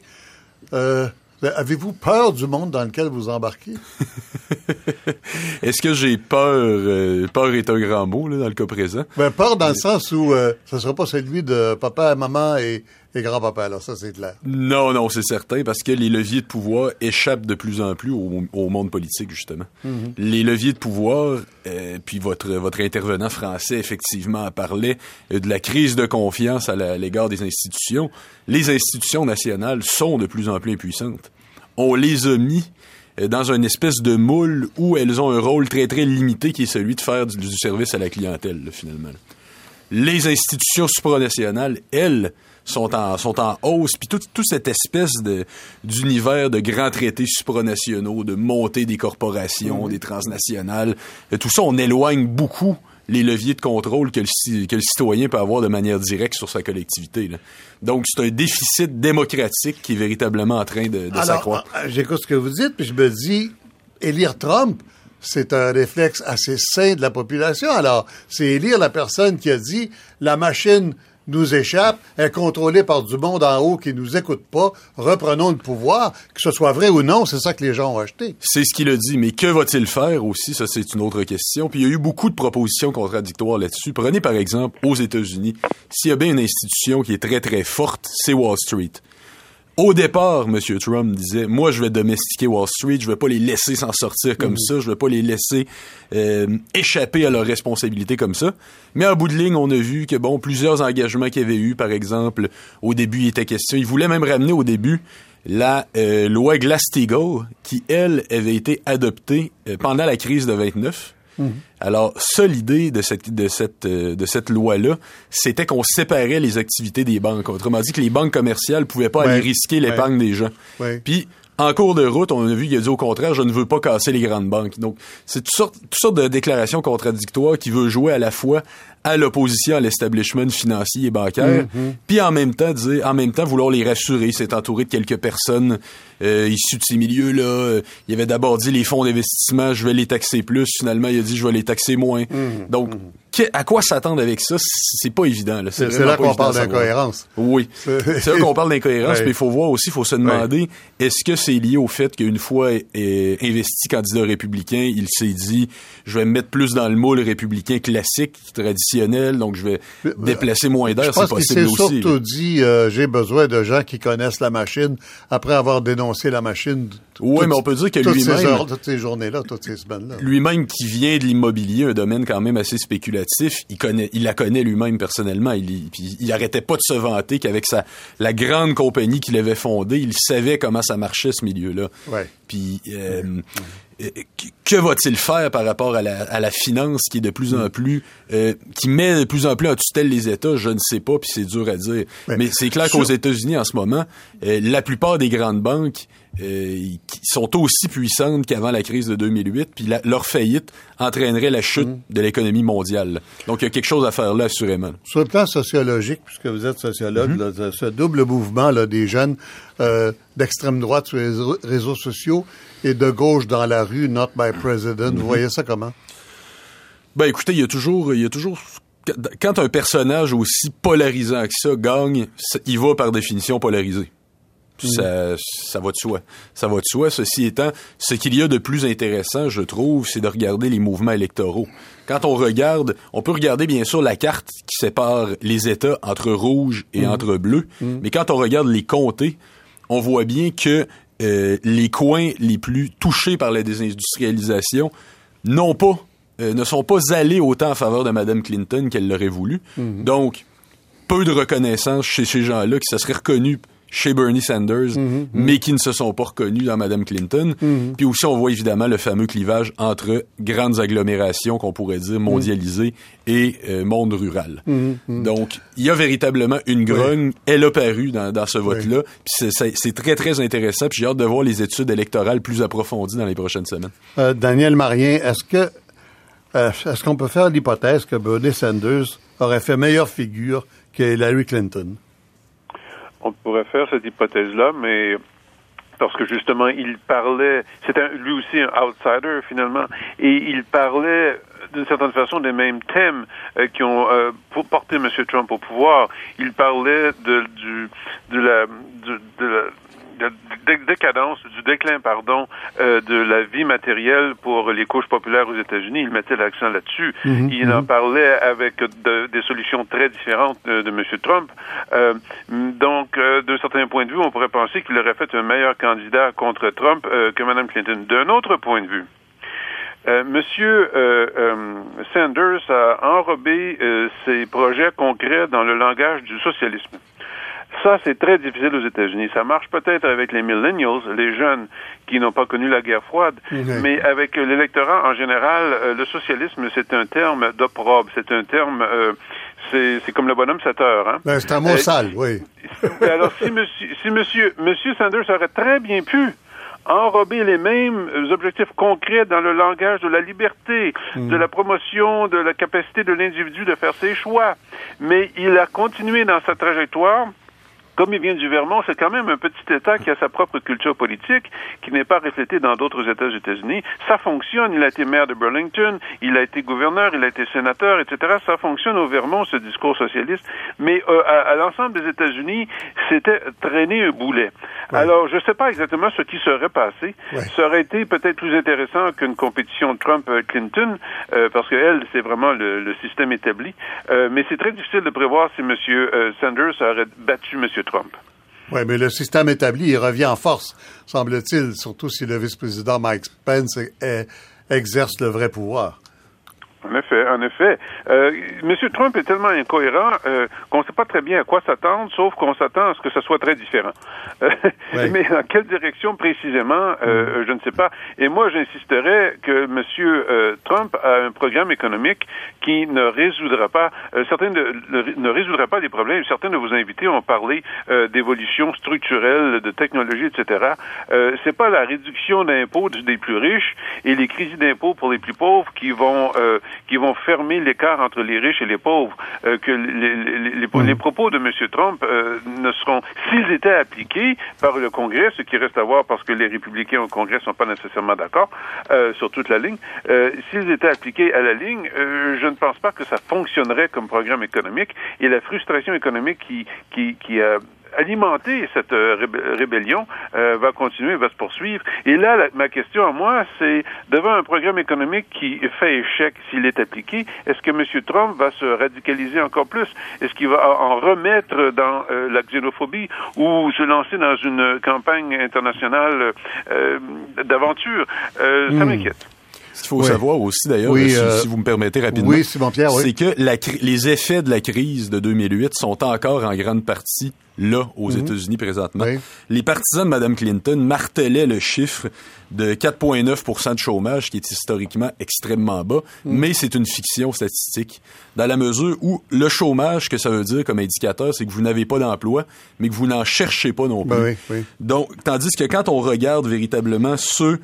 Euh, Avez-vous peur du monde dans lequel vous embarquez? Est-ce que j'ai peur? euh, peur est un grand mot, là, dans le cas présent? Ben, peur dans le sens où euh, ce ne sera pas celui de papa, maman et, et grand-papa, là, ça c'est clair. Non, non, c'est certain, parce que les leviers de pouvoir échappent de plus en plus au, monde politique, justement. Mhm. Les leviers de pouvoir, euh, puis votre, votre intervenant français, effectivement, parlait de la crise de confiance à l'égard des institutions. Les institutions nationales sont de plus en plus impuissantes. On les a mis dans une espèce de moule où elles ont un rôle très, très limité qui est celui de faire du, service à la clientèle, finalement. Les institutions supranationales, elles, sont en, sont en hausse, puis toute tout cette espèce de d'univers de grands traités supranationaux, de montée des corporations, des transnationales, euh, tout ça, on éloigne beaucoup les leviers de contrôle que le, que le citoyen peut avoir de manière directe sur sa collectivité. Donc, c'est un déficit démocratique qui est véritablement en train de, de s'accroître. Euh, j'écoute ce que vous dites, puis je me dis, élire Trump, c'est un réflexe assez sain de la population. Alors, c'est élire la personne qui a dit la machine nous échappe, est contrôlée par du monde en haut qui nous écoute pas. Reprenons le pouvoir, que ce soit vrai ou non, c'est ça que les gens ont acheté. C'est ce qu'il a dit, mais que va-t-il faire aussi? Ça, c'est une autre question. Puis il y a eu beaucoup de propositions contradictoires là-dessus. Prenez par exemple aux États-Unis, s'il y a bien une institution qui est très très forte, c'est Wall Street. Au départ, M. Trump disait, moi, je vais domestiquer Wall Street, je vais pas les laisser s'en sortir comme mm-hmm. ça, je vais pas les laisser euh, échapper à leurs responsabilités comme ça. Mais en bout de ligne, on a vu que, bon, plusieurs engagements qu'il y avait eu, par exemple, au début, il était question, il voulait même ramener au début la euh, loi Glass-Steagall, qui, elle, avait été adoptée euh, pendant la crise de 29 Mhm. Alors, ça, l'idée de cette, de cette, euh, de cette loi-là, c'était qu'on séparait les activités des banques. Autrement dit, que les banques commerciales pouvaient pas aller risquer l'épargne des gens. Puis, en cours de route, on a vu qu'il a dit au contraire, je ne veux pas casser les grandes banques. Donc, c'est toutes sortes, toutes sortes de déclarations contradictoires qui veut jouer à la fois à l'opposition à l'establishment financier et bancaire, mhm. puis en même temps dire, en même temps vouloir les rassurer, c'est entouré de quelques personnes euh, issues de ces milieux-là. Euh, il avait d'abord dit les fonds d'investissement, je vais les taxer plus. Finalement, il a dit je vais les taxer moins. Mhm. Donc, mhm à quoi s'attendre avec ça, c'est pas évident. C'est là qu'on parle d'incohérence. Oui, c'est là qu'on parle d'incohérence, mais il faut voir aussi, il faut se demander, est-ce que c'est lié au fait qu'une fois investi candidat républicain, il s'est dit, je vais me mettre plus dans le moule républicain classique, traditionnel, donc je vais déplacer moins d'air, c'est possible aussi. Surtout dit, euh, j'ai besoin de gens qui connaissent la machine, après avoir dénoncé la machine oui, mais on peut dire que lui-même... Toutes ces journées-là, toutes ces semaines-là. Lui-même qui vient de l'immobilier, un domaine quand même assez spéculatif, il connaît, il la connaît lui-même personnellement. Il, puis il arrêtait pas de se vanter qu'avec sa, la grande compagnie qu'il avait fondée, il savait comment ça marchait ce milieu-là. Ouais. Puis... Euh, euh, que va-t-il faire par rapport à la, à la, finance qui est de plus en plus euh, qui met de plus en plus en tutelle les États? Je ne sais pas puis c'est dur à dire. Mais c'est clair qu'aux États-Unis en ce moment la plupart des grandes banques qui sont aussi puissantes qu'avant la crise de 2008, puis leur faillite entraînerait la chute mm. de l'économie mondiale. Donc, il y a quelque chose à faire là, assurément. Sur le plan sociologique, puisque vous êtes sociologue, mm-hmm. ce double mouvement là, des jeunes euh, d'extrême droite sur les réseaux sociaux et de gauche dans la rue, not by president, vous mm-hmm. voyez ça comment? Ben, écoutez, il y a toujours, il y a toujours quand un personnage aussi polarisant que ça gagne, il va par définition polariser. Ça, ça va de soi. Ça va de soi. Ceci étant, ce qu'il y a de plus intéressant, je trouve, c'est de regarder les mouvements électoraux. Quand on regarde, on peut regarder bien sûr la carte qui sépare les États entre rouge et mhm. entre bleu, mhm. mais quand on regarde les comtés, on voit bien que euh, les coins les plus touchés par la désindustrialisation n'ont pas, euh, ne sont pas allés autant en faveur de Mme Clinton qu'elle l'aurait voulu. Mhm. Donc, peu de reconnaissance chez ces gens-là qui se seraient reconnus chez Bernie Sanders, mhm, mhm. mais qui ne se sont pas reconnus dans Mme Clinton. Mhm. Puis aussi, on voit évidemment le fameux clivage entre grandes agglomérations, qu'on pourrait dire mondialisées, et euh, monde rural. Donc, il y a véritablement une grogne. Elle a paru dans, dans ce vote-là. Puis c'est très, très intéressant. Puis j'ai hâte de voir les études électorales plus approfondies dans les prochaines semaines. Euh, Daniel Marien, est-ce que euh, est-ce qu'on peut faire l'hypothèse que Bernie Sanders aurait fait meilleure figure que Hillary Clinton? On pourrait faire cette hypothèse-là, mais parce que justement, il parlait, c'était lui aussi un outsider finalement, et il parlait d'une certaine façon des mêmes thèmes euh, qui ont euh, porté M. Trump au pouvoir. Il parlait de, du, de la, de, de la de décadence, du déclin, pardon, euh, de la vie matérielle pour les couches populaires aux États-Unis. Il mettait l'accent là-dessus. Mhm, il en mhm. parlait avec des solutions très différentes de, de M. Trump. Euh, donc, euh, d'un certain point de vue, on pourrait penser qu'il aurait fait un meilleur candidat contre Trump euh, que Mme Clinton. D'un autre point de vue, euh, Monsieur Sanders a enrobé ses projets concrets dans le langage du socialisme. Ça, c'est très difficile aux États-Unis. Ça marche peut-être avec les millennials, les jeunes qui n'ont pas connu la guerre froide, mais avec l'électorat en général, le socialisme, c'est un terme d'opprobre, c'est un terme c'est comme le bonhomme 7 heures. Hein? Ben, c'est un mot euh, sale, oui. Alors, si monsieur, si monsieur, monsieur Sanders aurait très bien pu enrober les mêmes objectifs concrets dans le langage de la liberté, hmm. de la promotion de la capacité de l'individu de faire ses choix. Mais il a continué dans sa trajectoire comme il vient du Vermont, c'est quand même un petit État qui a sa propre culture politique, qui n'est pas reflétée dans d'autres États-Unis. Ça fonctionne. Il a été maire de Burlington, il a été gouverneur, il a été sénateur, etc. Ça fonctionne au Vermont, ce discours socialiste. Mais euh, à, l'ensemble des États-Unis, c'était traîner un boulet. Alors, je ne sais pas exactement ce qui serait passé. Ça aurait été peut-être plus intéressant qu'une compétition Trump-Clinton, euh, parce que elle, c'est vraiment le, système établi. Euh, mais c'est très difficile de prévoir si M. Sanders aurait battu M. Trump. Oui, mais le système établi, il revient en force, semble-t-il, surtout si le vice-président Mike Pence exerce le vrai pouvoir. En effet, en effet. Euh, Monsieur Trump est tellement incohérent euh, qu'on ne sait pas très bien à quoi s'attendre, sauf qu'on s'attend à ce que ce soit très différent. Euh, mais dans quelle direction précisément, euh, mm. je ne sais pas. Et moi, j'insisterais que Monsieur euh, Trump a un programme économique qui ne résoudra pas, certains ne, ne, résoudra pas les problèmes. Certains de vos invités ont parlé d'évolution structurelle, de technologie, etc. Euh, c'est pas la réduction d'impôts des plus riches et les crédits d'impôts pour les plus pauvres qui vont qui vont fermer l'écart entre les riches et les pauvres, euh, que les, les, les, hmm. propos de M. Trump euh, ne seront, s'ils étaient appliqués par le Congrès, ce qui reste à voir parce que les républicains au Congrès sont pas nécessairement d'accord euh, sur toute la ligne, s'ils étaient appliqués à la ligne, je ne pense pas que ça fonctionnerait comme programme économique et la frustration économique qui, qui, qui a alimenter cette euh, rébellion euh, va continuer, va se poursuivre. Et là, ma question à moi, c'est devant un programme économique qui fait échec s'il est appliqué, est-ce que M. Trump va se radicaliser encore plus? Est-ce qu'il va en remettre dans euh, la xénophobie ou se lancer dans une campagne internationale d'aventure? Ça hmm. m'inquiète. Ce qu'il faut savoir aussi, d'ailleurs, si, vous me permettez rapidement, oui, c'est que les effets de la crise de 2008 sont encore en grande partie là, aux mhm. États-Unis présentement. Les partisans de Mme Clinton martelaient le chiffre de 4,9% de chômage, qui est historiquement extrêmement bas, mhm. mais c'est une fiction statistique, dans la mesure où le chômage, que ça veut dire comme indicateur, c'est que vous n'avez pas d'emploi, mais que vous n'en cherchez pas non ben plus. Donc, tandis que quand on regarde véritablement ceux euh,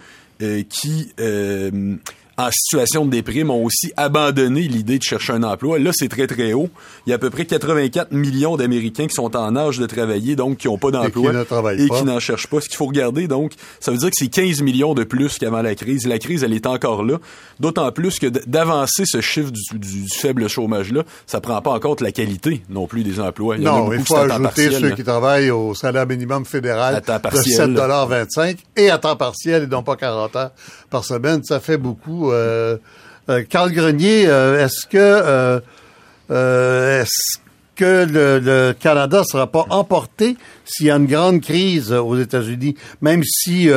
qui euh, en situation de déprime ont aussi abandonné l'idée de chercher un emploi. Là, c'est très, très haut. Il y a à peu près 84 millions d'Américains qui sont en âge de travailler, donc qui n'ont pas d'emploi et qui, n'en cherchent pas. Ce qu'il faut regarder, donc, ça veut dire que c'est 15 millions de plus qu'avant la crise. La crise, elle est encore là. D'autant plus que d'avancer ce chiffre du, faible chômage-là, ça prend pas en compte la qualité non plus des emplois. Il non, il faut ajouter ceux qui travaillent au salaire minimum fédéral de 7,25 et à temps partiel et non pas 40 heures par semaine. Ça fait beaucoup euh, euh, Carl Grenier, euh, est-ce que le, Canada sera pas emporté s'il y a une grande crise aux États-Unis, même si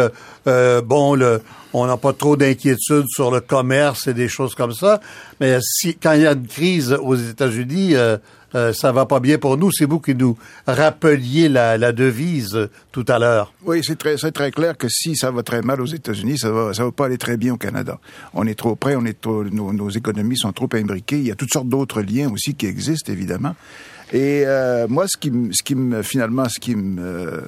bon on n'a pas trop d'inquiétude sur le commerce et des choses comme ça, mais si quand il y a une crise aux États-Unis, ça va pas bien pour nous. C'est vous qui nous rappeliez la, la devise euh, tout à l'heure. Oui, c'est très, c'est très clair que si ça va très mal aux États-Unis, ça va, ça va pas aller très bien au Canada. On est trop près, on est nos, nos économies sont trop imbriquées. Il y a toutes sortes d'autres liens aussi qui existent, évidemment. Et euh, moi, ce qui, ce qui me, finalement, ce qui me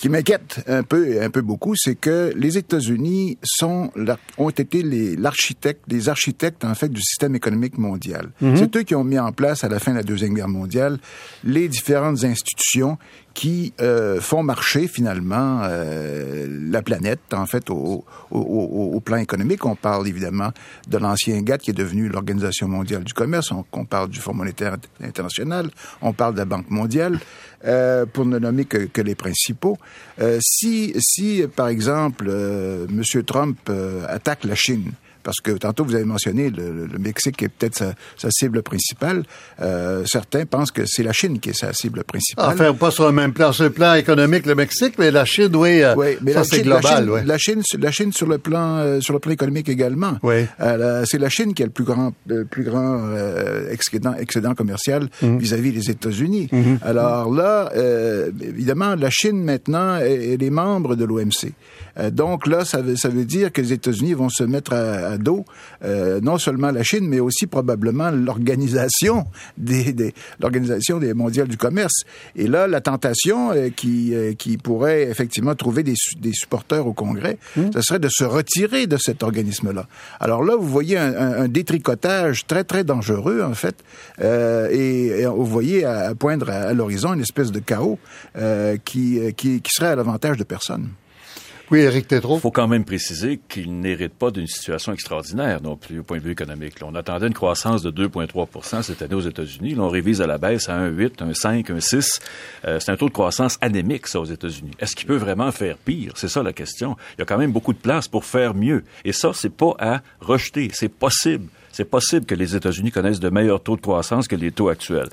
ce qui m'inquiète un peu, un peu beaucoup, c'est que les États-Unis sont, ont été l'architecte, les architectes, en fait, du système économique mondial. Mhm. C'est eux qui ont mis en place, à la fin de la Deuxième Guerre mondiale, les différentes institutions qui euh, font marcher finalement euh, la planète, en fait, au, au, au, plan économique. On parle évidemment de l'ancien GATT qui est devenu l'Organisation mondiale du commerce, on, parle du Fonds monétaire international, on parle de la Banque mondiale, euh, pour ne nommer que, que les principaux. Euh, si, si, par exemple, euh, M. Trump attaque la Chine, parce que tantôt vous avez mentionné le, le Mexique est peut-être sa, sa, cible principale. Euh, certains pensent que c'est la Chine qui est sa cible principale. Enfin, pas sur le même plan, sur le plan économique, le Mexique, mais la Chine, oui, euh, oui mais ça c'est global. La Chine, la Chine, la Chine sur le plan, euh, sur le plan économique également. Oui. Euh, c'est la Chine qui a le plus grand, le plus grand euh, excédent, excédent commercial Mhm. vis-à-vis des États-Unis. Alors là, euh, évidemment, la Chine maintenant, elle est membre de l'OMC. Euh, donc là, ça veut, ça veut dire que les États-Unis vont se mettre à, à dos euh, non seulement la Chine, mais aussi probablement l'organisation des, des l'organisation des mondiales du commerce. Et là, la tentation euh, qui euh, qui pourrait effectivement trouver des, des supporters au Congrès, ce serait de se retirer de cet organisme-là. Alors là, vous voyez un, un, un, détricotage très très dangereux en fait, euh, et, et, vous voyez à, à poindre à, à l'horizon une espèce de chaos euh, qui, qui qui serait à l'avantage de personne. Oui, Éric Tétrault. Il faut quand même préciser qu'il n'hérite pas d'une situation extraordinaire non plus au point de vue économique. On attendait une croissance de 2,3% cette année aux États-Unis. Là, on révise à la baisse à 1,8, 1,5, 1,6. Euh, c'est un taux de croissance anémique, ça, aux États-Unis. Est-ce qu'il peut vraiment faire pire? C'est ça la question. Il y a quand même beaucoup de place pour faire mieux. Et ça, c'est pas à rejeter. C'est possible. C'est possible que les États-Unis connaissent de meilleurs taux de croissance que les taux actuels.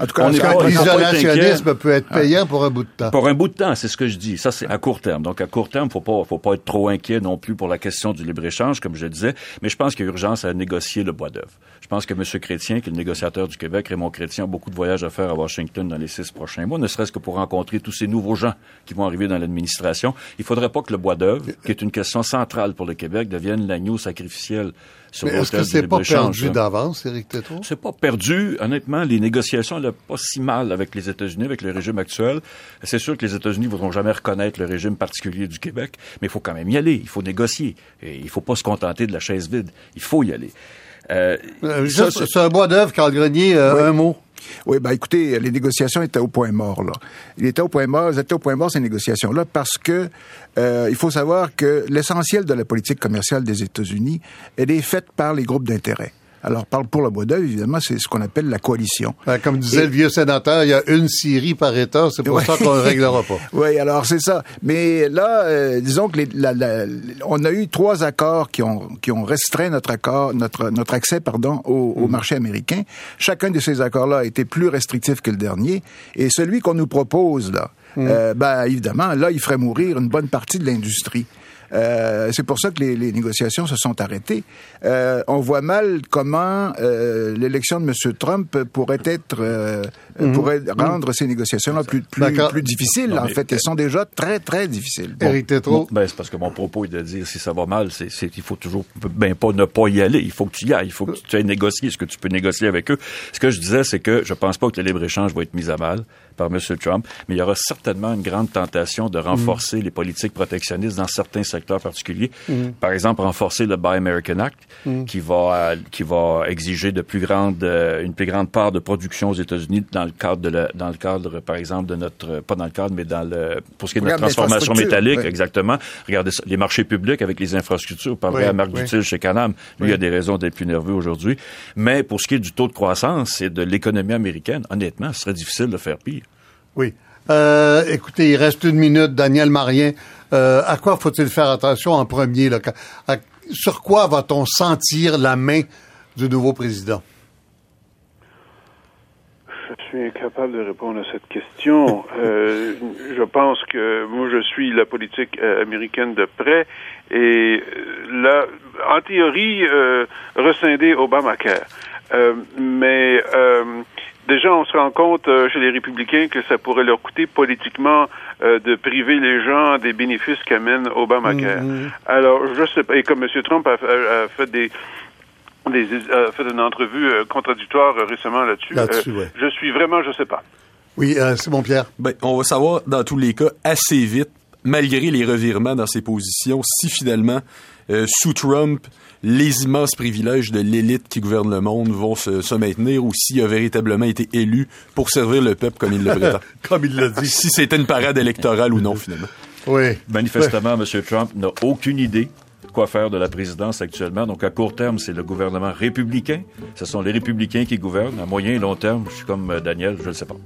En tout cas, l'isolationnisme peut être payant pour un bout de temps? Pour un bout de temps, c'est ce que je dis. Ça, c'est à court terme. Donc, à court terme, faut pas, faut pas être trop inquiet non plus pour la question du libre-échange, comme je disais. Mais je pense qu'il y a urgence à négocier le bois d'œuvre. Je pense que M. Chrétien, qui est le négociateur du Québec, Raymond Chrétien, a beaucoup de voyages à faire à Washington dans les six prochains mois, ne serait-ce que pour rencontrer tous ces nouveaux gens qui vont arriver dans l'administration. Il faudrait pas que le bois d'œuvre, qui est une question centrale pour le Québec, devienne l'agneau sacrificiel mais est-ce que c'est pas perdu d'avance, Éric Tétrault? C'est pas perdu. Honnêtement, les négociations n'ont pas si mal avec les États-Unis, avec le régime actuel. C'est sûr que les États-Unis ne voudront jamais reconnaître le régime particulier du Québec, mais il faut quand même y aller. Il faut négocier. Et il faut pas se contenter de la chaise vide. Il faut y aller. Euh, c'est un bois d'œuvre, Carl Grenier, euh, oui. un mot. Oui, ben écoutez, les négociations étaient au point mort là. Il était au point mort, elles étaient au point mort ces négociations là parce que euh, il faut savoir que l'essentiel de la politique commerciale des États-Unis, elle est faite par les groupes d'intérêt. Alors, parle pour le bois d'œuvre, évidemment, c'est ce qu'on appelle la coalition. Ben, comme disait Et... le vieux sénateur, il y a une Syrie par État, c'est pour ouais. ça qu'on ne réglera pas. oui, alors c'est ça. Mais là, euh, disons que les, la, la, on a eu trois accords qui ont, qui ont restreint notre accord, notre, notre accès, pardon, au, au mm. marché américain. Chacun de ces accords-là a été plus restrictif que le dernier. Et celui qu'on nous propose, là, mm. euh, ben, évidemment, là, il ferait mourir une bonne partie de l'industrie. Euh, c'est pour ça que les, les, négociations se sont arrêtées. Euh, on voit mal comment euh, l'élection de M. Trump pourrait être mmh. pourrait rendre mmh. ces négociations-là plus plus, plus difficiles. Non, en fait, elles sont déjà très très difficiles. Bon. Ben, c'est parce que mon propos est de dire si ça va mal, c'est il faut toujours ben pas ne pas y aller. Il faut que tu y ailles. Il faut que tu ailles négocier ce que tu peux négocier avec eux. Ce que je disais, c'est que je pense pas que le libre échange va être mis à mal par M. Trump, mais il y aura certainement une grande tentation de renforcer mmh. les politiques protectionnistes dans certains secteurs particuliers. Mmh. Par exemple, renforcer le Buy American Act, mmh. qui va qui va exiger de plus grande euh, une plus grande part de production aux États-Unis dans le cadre de la, dans le cadre, par exemple, de notre pas dans le cadre, mais dans le pour ce qui est de notre transformation métallique, oui. exactement. Regardez ça, les marchés publics avec les infrastructures. Par oui, à Marc oui. Dutil chez Canam, lui il a des raisons d'être plus nerveux aujourd'hui. Mais pour ce qui est du taux de croissance et de l'économie américaine, honnêtement, ce serait difficile de faire pire. Oui. Euh, écoutez, il reste une minute. Daniel Marien, euh, à quoi faut-il faire attention en premier? Là, à, sur quoi va-t-on sentir la main du nouveau président? Je suis incapable de répondre à cette question. euh, je pense que moi, je suis la politique américaine de près et là, en théorie, euh, rescinder Obamacare. mais déjà, on se rend compte euh, chez les républicains que ça pourrait leur coûter politiquement euh, de priver les gens des bénéfices qu'amène Obamacare. Mm -hmm. Alors, je sais pas, et comme M. Trump a, a, a fait des des, a fait une entrevue euh, contradictoire récemment là-dessus. Là ouais. Je suis vraiment, je sais pas. Oui, c'est bon, Pierre. Ben, on va savoir dans tous les cas assez vite, malgré les revirements dans ses positions, si finalement, euh, sous Trump, les immenses privilèges de l'élite qui gouverne le monde vont se, se maintenir ou s'il a véritablement été élu pour servir le peuple comme il le prétend. comme il l'a dit. Si c'était une parade électorale ou non, finalement. Oui. Manifestement, oui. M. Trump n'a aucune idée quoi faire de la présidence actuellement. Donc, à court terme, c'est le gouvernement républicain. Ce sont les républicains qui gouvernent. À moyen et long terme, je suis comme Daniel, je ne le sais pas.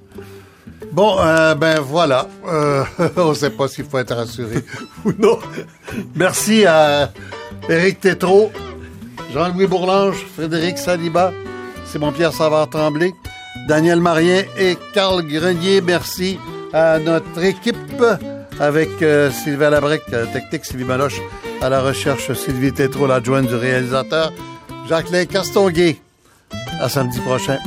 Bon, euh, ben voilà. Euh, on ne sait pas s'il faut être rassuré ou non. Merci à Éric Tétrault, Jean-Louis Bourlange, Frédéric Saliba, Simon-Pierre Savard-Tremblay, Daniel Marien et Carl Grenier. Merci à notre équipe avec euh, Sylvain Labrec, euh, technique Sylvie Maloche, à la recherche Sylvie Tétrault, l'adjointe du réalisateur, Jacqueline Castonguay. À samedi prochain.